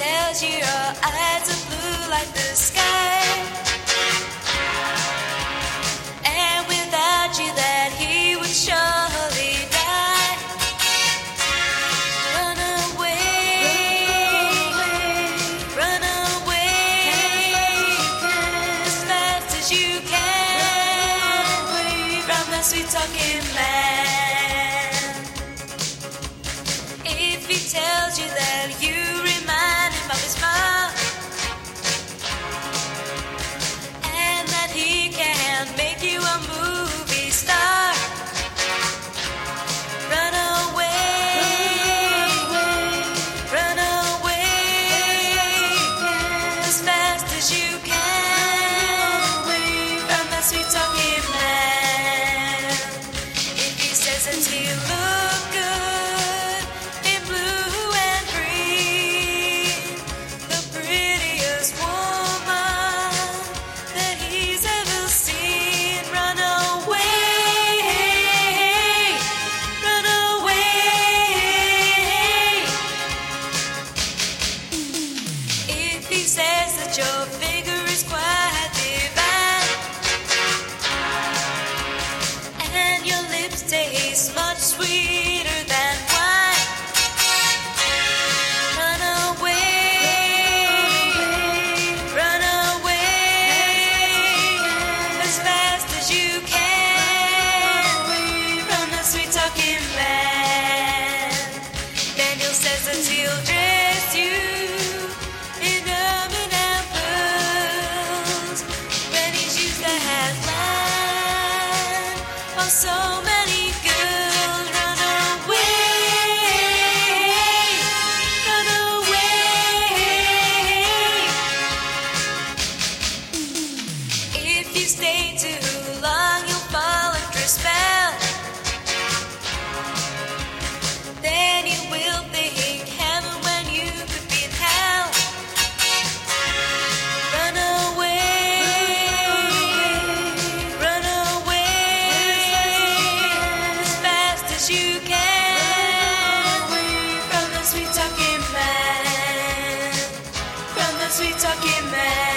tells you your eyes are blue like the sky. And without you, that he would surely die. Run away, run away, as fast as you can from the sweet talking man. As you can lips taste much sweeter than wine. Run away, run away, as fast as you can from the sweet talking man. Daniel says that he'll dress you in ermine and when he's used to have land or so sweet talking man.